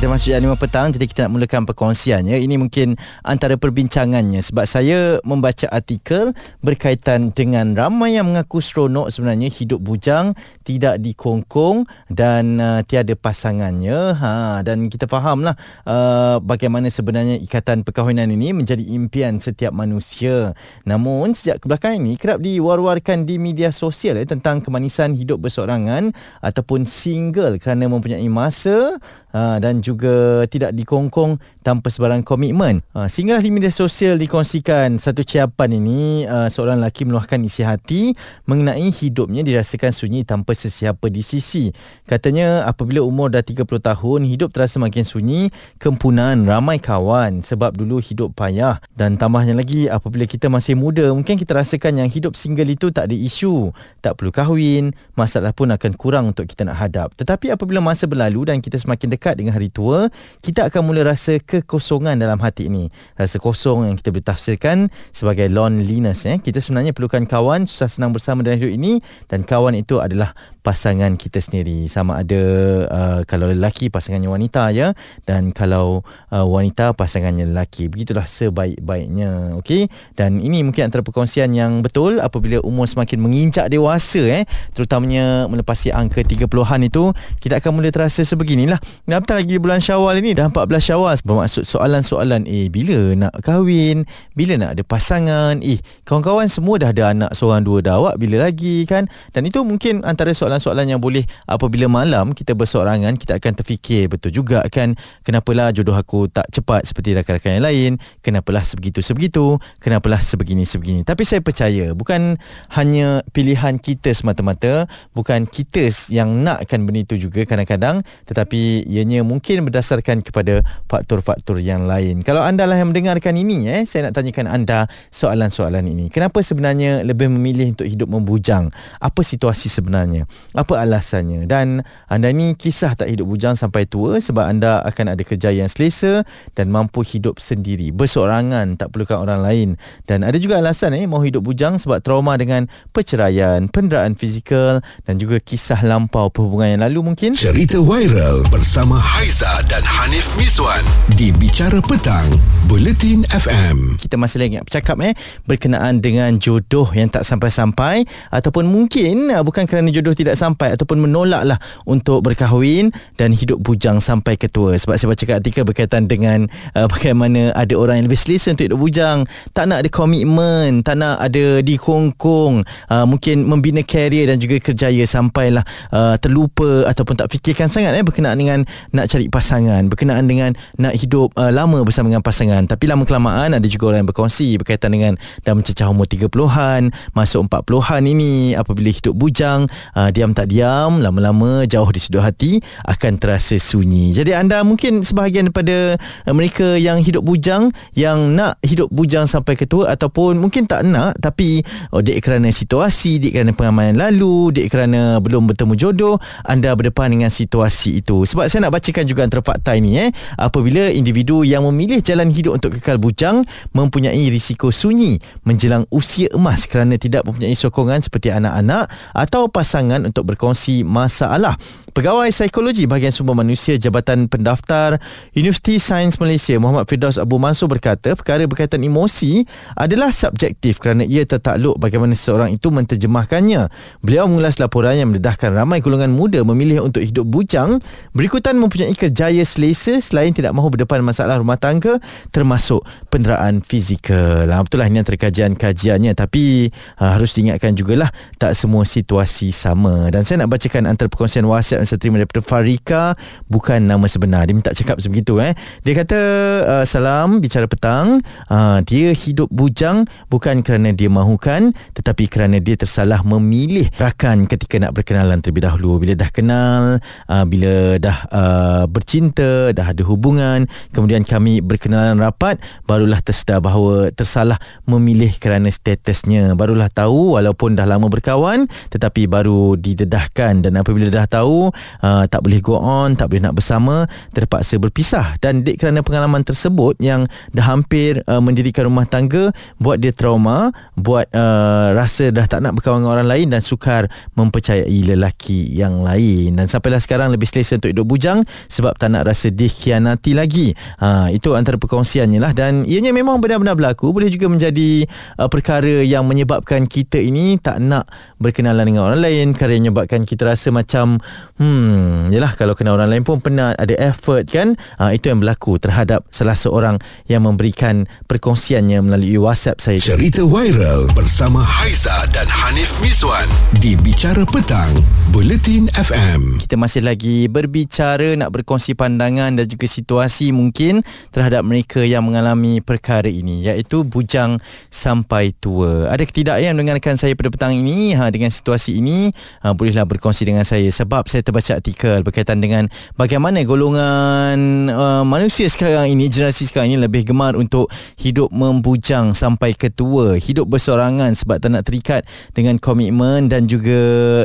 Kita masuk jam 5 petang Jadi kita nak mulakan perkongsiannya. Ini mungkin antara perbincangannya Sebab saya membaca artikel Berkaitan dengan ramai yang mengaku seronok Sebenarnya hidup bujang Tidak dikongkong Dan uh, tiada pasangannya. Ha, Dan kita fahamlah uh, Bagaimana sebenarnya ikatan perkahwinan ini Menjadi impian setiap manusia. Namun sejak kebelakangan ini Kerap diwar-warkan di media sosial eh, Tentang kemanisan hidup berseorangan Ataupun single Kerana mempunyai masa Ha, dan juga tidak dikongkong tanpa sebarang komitmen. Ha, sehingga di media sosial dikongsikan satu ciapan ini uh, seorang lelaki meluahkan isi hati mengenai hidupnya dirasakan sunyi tanpa sesiapa di sisi. Katanya apabila umur dah 30 tahun hidup terasa makin sunyi, kempunan ramai kawan sebab dulu hidup payah dan tambahnya lagi apabila kita masih muda mungkin kita rasakan yang hidup single itu tak ada isu, tak perlu kahwin, masalah pun akan kurang untuk kita nak hadap. Tetapi apabila masa berlalu dan kita semakin dekat dengan hari tua, kita akan mula rasa kekosongan dalam hati ini. Rasa kosong yang kita boleh tafsirkan sebagai loneliness. Eh. Kita sebenarnya perlukan kawan, susah senang bersama dalam hidup ini dan kawan itu adalah pasangan kita sendiri. Sama ada uh, kalau lelaki pasangannya wanita ya. Dan kalau uh, wanita pasangannya lelaki. Begitulah sebaik-baiknya okey? Dan ini mungkin antara perkongsian yang betul apabila umur semakin menginjak dewasa eh. Terutamanya melepasi angka 30-an itu kita akan mula terasa sebeginilah. Apatah lagi bulan Syawal ini. Dah 14 Syawal. Bermaksud soalan-soalan eh bila nak kahwin? Bila nak ada pasangan? Eh kawan-kawan semua dah ada anak seorang dua dah awak bila lagi kan? Dan itu mungkin antara soalan soalan-soalan yang boleh apabila malam kita bersorangan kita akan terfikir betul juga kan kenapalah jodoh aku tak cepat seperti rakan-rakan yang lain kenapalah sebegitu-sebegitu kenapalah sebegini-sebegini. Tapi saya percaya bukan hanya pilihan kita semata-mata bukan kita yang nakkan benda itu juga kadang-kadang tetapi ianya mungkin berdasarkan kepada faktor-faktor yang lain. Kalau anda lah yang mendengarkan ini eh saya nak tanyakan anda soalan-soalan ini. Kenapa sebenarnya lebih memilih untuk hidup membujang? Apa situasi sebenarnya apa alasannya? Dan anda ni kisah tak hidup bujang sampai tua sebab anda akan ada kerja yang selesa dan mampu hidup sendiri. Bersorangan tak perlukan orang lain. Dan ada juga alasan eh mau hidup bujang sebab trauma dengan perceraian penderaan fizikal dan juga kisah lampau perhubungan yang lalu mungkin. Cerita viral bersama Haiza dan Hanif Miswan di Bicara Petang Bulletin FM kita masih lagi nak bercakap eh berkenaan dengan jodoh yang tak sampai-sampai ataupun mungkin uh, bukan kerana jodoh tidak sampai ataupun menolaklah untuk berkahwin dan hidup bujang sampai ke tua sebab saya baca artikel berkaitan dengan uh, bagaimana ada orang yang lebih selesa untuk hidup bujang. Tak nak ada komitmen tak nak ada dikongkong uh, mungkin membina karier dan juga kerjaya sampailah uh, terlupa ataupun tak fikirkan sangat eh berkenaan dengan nak cari pasangan berkenaan dengan nak hidup uh, lama bersama dengan pasangan. Tapi lama kelamaan ada juga orang yang berkongsi berkaitan dengan dah mencecah umur 30-an masuk 40-an ini apabila hidup bujang uh, diam tak diam lama-lama jauh di sudut hati akan terasa sunyi. Jadi anda mungkin sebahagian daripada uh, mereka yang hidup bujang yang nak hidup bujang sampai ke tua ataupun mungkin tak nak tapi oh, dek kerana situasi dek kerana pengalaman lalu dek kerana belum bertemu jodoh anda berdepan dengan situasi itu. Sebab saya nak bacakan juga antara fakta ini eh. Apabila individu yang memilih jalan hidup untuk kekal bujang mempunyai risiko sunyi menjelang usia emas kerana tidak mempunyai sokongan seperti anak-anak atau pasangan untuk berkongsi masalah. Pegawai Psikologi Bahagian Sumber Manusia Jabatan Pendaftar Universiti Sains Malaysia Muhammad Firdaus Abu Mansur berkata perkara berkaitan emosi adalah subjektif kerana ia tertakluk bagaimana seseorang itu menterjemahkannya. Beliau mengulas laporan yang mendedahkan ramai golongan muda memilih untuk hidup bujang berikutan mempunyai kerjaya selesa selain tidak mahu berdepan masalah rumah tangga termasuk penderaan fizikal. Ha, betul lah ini antara kajian-kajiannya tapi ha, harus diingatkan jugalah tak semua situasi sama dan saya nak bacakan antara perkongsian WhatsApp yang terima daripada Farika bukan nama sebenar. Dia minta cakap sebegitu eh. Dia kata uh, salam bicara petang. Uh, dia hidup bujang bukan kerana dia mahukan tetapi kerana dia tersalah memilih rakan ketika nak berkenalan terlebih dahulu. Bila dah kenal uh, bila dah uh, bercinta dah ada hubungan kemudian kami berkenalan rapat barulah tersedar bahawa tersalah memilih kerana statusnya. Barulah tahu walaupun dah lama berkawan tetapi baru didedahkan. Dan apabila dah tahu uh, tak boleh go on tak boleh nak bersama terpaksa berpisah. Dan dek kerana pengalaman tersebut yang dah hampir uh, mendirikan rumah tangga buat dia trauma buat uh, rasa dah tak nak berkawan dengan orang lain dan sukar mempercayai lelaki yang lain. Dan sampailah sekarang lebih selesa untuk hidup bujang sebab tak nak rasa dikhianati lagi. Uh, itu antara perkongsiannya lah. Dan ianya memang benar-benar berlaku. Boleh juga menjadi uh, perkara yang menyebabkan kita ini tak nak berkenalan dengan orang lain. Kerana menyebabkan kita rasa macam hmm yalah kalau kenal orang lain pun pernah ada effort kan? Uh, itu yang berlaku terhadap salah seorang yang memberikan perkongsiannya melalui WhatsApp saya. Cerita viral bersama Haiza dan Hanif Miswan di Bicara Petang Buletin FM kita masih lagi berbicara nak berkongsi pandangan dan juga situasi mungkin terhadap mereka yang mengalami perkara ini iaitu bujang sampai tua. Ada ketidak yang mendengarkan saya pada petang ini? Ha, dengan situasi ini ha, bolehlah berkongsi dengan saya. Sebab saya terbaca artikel berkaitan dengan bagaimana golongan uh, manusia sekarang ini generasi sekarang ini lebih gemar untuk hidup membujang sampai ke tua hidup bersorangan sebab tak nak terikat dengan komitmen dan juga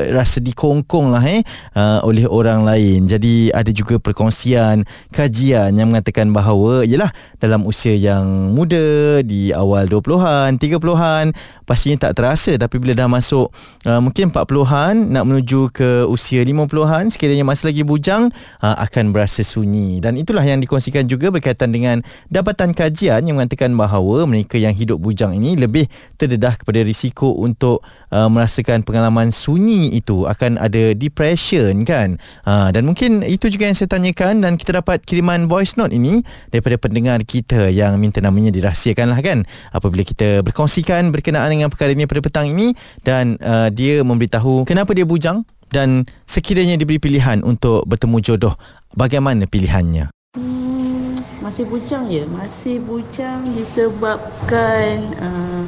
rasa dikongkong lah eh uh, oleh orang lain. Jadi ada juga perkongsian kajian yang mengatakan bahawa ialah dalam usia yang muda di awal 20-an 30-an pastinya tak terasa. Tapi bila dah masuk uh, mungkin 40-an nak menuju ke usia 50-an sekiranya masih lagi bujang uh, akan berasa sunyi. Dan itulah yang dikongsikan juga berkaitan dengan dapatan kajian yang mengatakan bahawa mereka yang hidup bujang ini lebih terdedah kepada risiko untuk uh, merasakan pengalaman sunyi itu. Akan ada depression kan? Uh, dan mungkin itu juga yang saya tanyakan dan kita dapat kiriman voice note ini daripada pendengar kita yang minta namanya dirahsiakan lah kan? Apabila kita berkongsikan berkenaan dengan perkara ini pada petang ini dan uh, dia memberitahu kenapa dia bujang dan sekiranya diberi pilihan untuk bertemu jodoh bagaimana pilihannya? Hmm, masih bujang ya masih bujang disebabkan uh,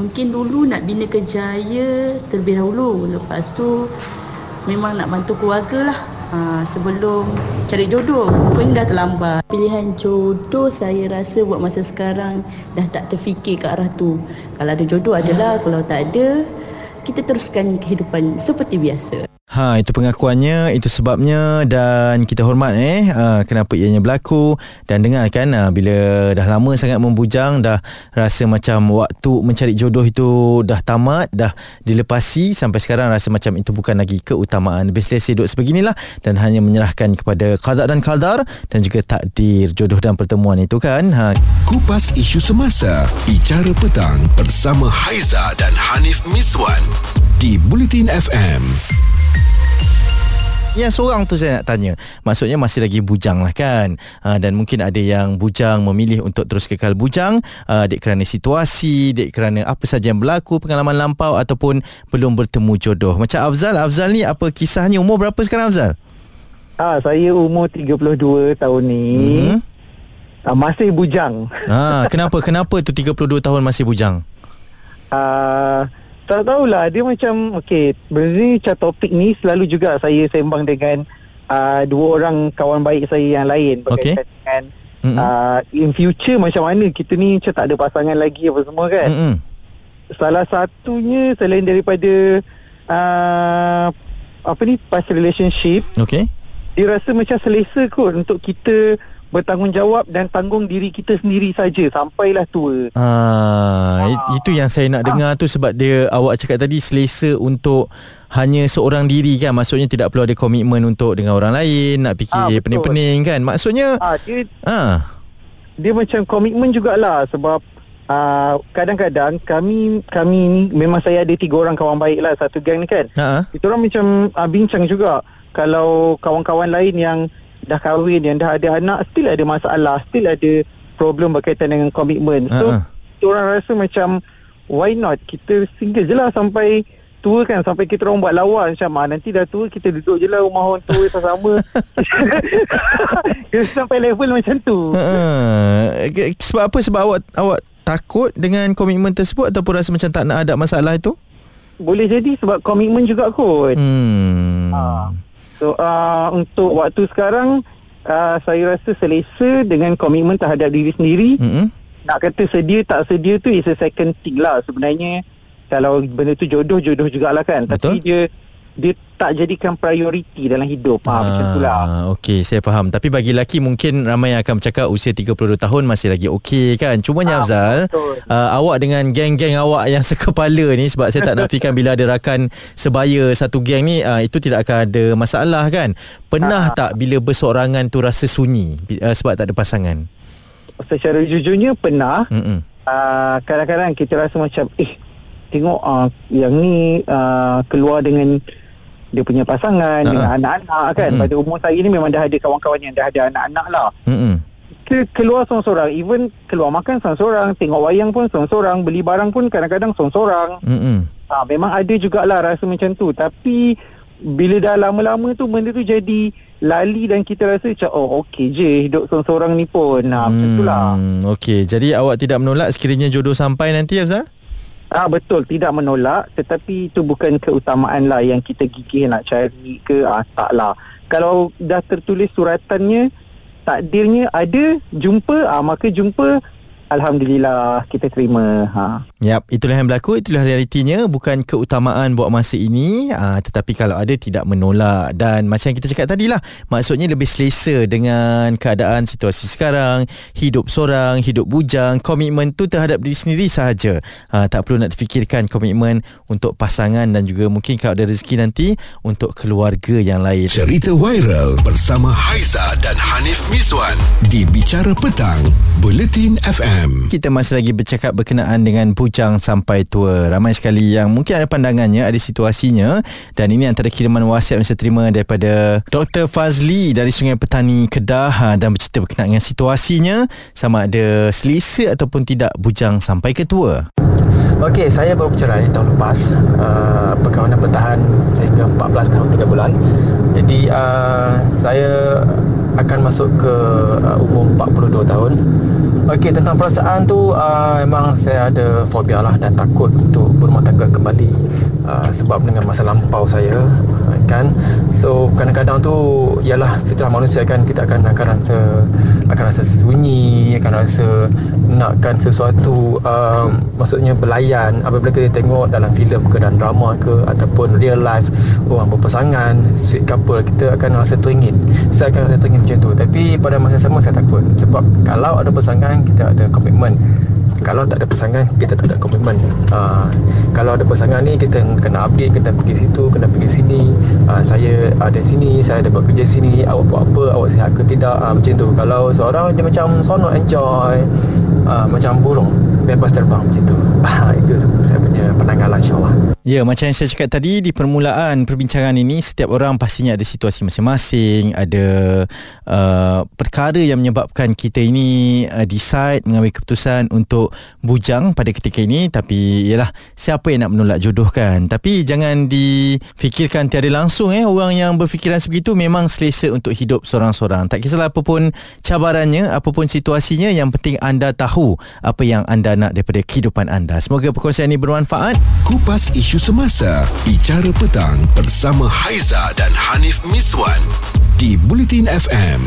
mungkin dulu nak bina kejaya terlebih dahulu. Lepas tu memang nak bantu keluarga lah. Ha, sebelum cari jodoh pun dah terlambat. Pilihan jodoh saya rasa buat masa sekarang dah tak terfikir ke arah tu. Kalau ada jodoh adalah kalau tak ada kita teruskan kehidupan seperti biasa Ha itu pengakuannya itu sebabnya dan kita hormat eh uh, kenapa ianya berlaku. Dan dengar kan uh, bila dah lama sangat membujang dah rasa macam waktu mencari jodoh itu dah tamat dah dilepasi sampai sekarang rasa macam itu bukan lagi keutamaan. Lebih selesa hidup sebeginilah dan hanya menyerahkan kepada qada dan qadar dan juga takdir jodoh dan pertemuan itu kan? Ha. Kupas isu semasa bicara petang bersama Haiza dan Hanif Miswan di Bulletin FM yang seorang tu saya nak tanya Maksudnya masih lagi bujang lah kan uh, Dan mungkin ada yang bujang memilih untuk terus kekal bujang uh, Dek kerana situasi Dek kerana apa saja yang berlaku Pengalaman lampau Ataupun belum bertemu jodoh Macam Afzal Afzal ni apa kisahnya Umur berapa sekarang Afzal? Ah, saya umur 32 tahun ni hmm. ah, Masih bujang ah, Kenapa? Kenapa tu 32 tahun masih bujang? Ah, tak tahulah dia macam okey macam topik ni selalu juga saya sembang dengan uh, dua orang kawan baik saya yang lain berkaitan okay. dengan mm-hmm. uh, in future macam mana kita ni macam tak ada pasangan lagi apa semua kan mm-hmm. salah satunya selain daripada uh, apa ni past relationship okey dia rasa macam selesa kot untuk kita bertanggungjawab dan tanggung diri kita sendiri saja sampailah tua. Ah, ah. itu yang saya nak ah. dengar tu sebab dia awak cakap tadi selesa untuk hanya seorang diri kan maksudnya tidak perlu ada komitmen untuk dengan orang lain nak fikir ah, pening-pening kan maksudnya ah dia ah dia macam komitmen jugalah sebab Uh, kadang-kadang kami kami ni memang saya ada tiga orang kawan baik lah satu geng ni kan. Ha. Itu orang macam uh, bincang juga kalau kawan-kawan lain yang dah kahwin yang dah ada anak still ada masalah still ada problem berkaitan dengan komitmen so uh-huh. orang rasa macam why not? Kita single je lah sampai tua kan sampai kita orang buat lawan macam ah, nanti dah tua kita duduk je lah rumah orang tua sama-sama sampai level macam tu. Uh, sebab apa? Sebab awak awak takut dengan komitmen tersebut ataupun rasa macam tak nak ada masalah itu? Boleh jadi sebab komitmen juga kot. Hmm. ha. So uh, untuk waktu sekarang uh, saya rasa selesa dengan komitmen terhadap diri sendiri. Mm-hmm. Nak kata sedia tak sedia tu is a second thing lah sebenarnya. Kalau benda tu jodoh jodoh jugalah kan. Betul. Tapi dia dia tak jadikan prioriti dalam hidup. Ha, macam itulah. Okey, saya faham. Tapi bagi lelaki mungkin ramai yang akan bercakap usia 32 tahun masih lagi okey kan. Cuma ha, Afzal, uh, awak dengan geng-geng awak yang sekepala ni sebab saya tak nafikan bila ada rakan sebaya satu geng ni uh, itu tidak akan ada masalah kan. Pernah ha. tak bila bersorangan tu rasa sunyi uh, sebab tak ada pasangan? Secara jujurnya pernah. Uh, kadang-kadang kita rasa macam eh tengok uh, yang ni uh, keluar dengan dia punya pasangan uh-huh. dengan anak-anak kan uh-huh. pada umur saya ni memang dah ada kawan-kawan yang dah ada anak-anak lah uh-huh. kita keluar seorang-seorang even keluar makan seorang-seorang tengok wayang pun seorang-seorang beli barang pun kadang-kadang seorang-seorang uh-huh. ha, memang ada jugalah rasa macam tu tapi bila dah lama-lama tu benda tu jadi lali dan kita rasa macam oh okey je hidup seorang-seorang ni pun ha, hmm, macam tu lah okey jadi awak tidak menolak sekiranya jodoh sampai nanti Afzal? Ah betul tidak menolak tetapi itu bukan keutamaan lah yang kita gigih nak cari ke ah taklah. Kalau dah tertulis suratannya takdirnya ada jumpa ah maka jumpa alhamdulillah kita terima ha. Yap, itulah yang berlaku, itulah realitinya bukan keutamaan buat masa ini aa, ah, tetapi kalau ada tidak menolak. Dan macam yang kita cakap tadi lah maksudnya lebih selesa dengan keadaan situasi sekarang hidup seorang, hidup bujang komitmen tu terhadap diri sendiri sahaja. Aa, ah, tak perlu nak fikirkan komitmen untuk pasangan dan juga mungkin kalau ada rezeki nanti untuk keluarga yang lain. Cerita viral bersama Haiza dan Hanif Miswan di Bicara Petang Bulletin FM kita masih lagi bercakap berkenaan dengan bujang bujang sampai tua. Ramai sekali yang mungkin ada pandangannya, ada situasinya dan ini antara kiriman WhatsApp yang saya terima daripada Dr. Fazli dari Sungai Petani Kedah ha, dan bercerita berkenaan dengan situasinya sama ada selesa ataupun tidak bujang sampai ke tua. Okey, saya baru bercerai tahun lepas. Uh, perkahwinan bertahan sehingga 14 tahun 3 bulan. Jadi uh, saya akan masuk ke uh, umur 42 tahun. Okey tentang perasaan tu uh, memang saya ada fobia lah dan takut untuk berumah tangga kembali uh, sebab dengan masa lampau saya kan. So kadang-kadang tu ialah fitrah manusia kan kita akan akan rasa akan rasa sunyi, akan rasa nakkan sesuatu uh, maksudnya belayan apabila kita tengok dalam filem ke dan drama ke ataupun real life orang berpasangan, sweet couple kita akan rasa teringin. Saya akan rasa teringin macam tu tapi pada masa sama saya takut sebab kalau ada pasangan kita ada komitmen kalau tak ada pasangan kita tak ada komitmen. Uh, kalau ada pasangan ni kita kena update kita pergi situ kena pergi sini. Uh, saya ada sini saya ada buat kerja sini awak buat apa awak sihat ke tidak? Uh, macam tu. Kalau seorang dia macam sono enjoy. Uh, macam burung bebas terbang macam tu itu saya punya penanggalan insyaAllah Ya, macam yang saya cakap tadi di permulaan perbincangan ini setiap orang pastinya ada situasi masing-masing, ada uh, perkara yang menyebabkan kita ini uh, decide mengambil keputusan untuk bujang pada ketika ini tapi ialah siapa yang nak menolak jodoh kan. Tapi jangan difikirkan tiada langsung eh orang yang berfikiran sebegitu memang selesa untuk hidup seorang-seorang. Tak kisahlah apa pun cabarannya, apa pun situasinya yang penting anda tahu apa yang anda nak daripada kehidupan anda. Semoga perkongsian ini bermanfaat. Kupas isu semasa Bicara Petang bersama Haiza dan Hanif Miswan di Bulletin FM.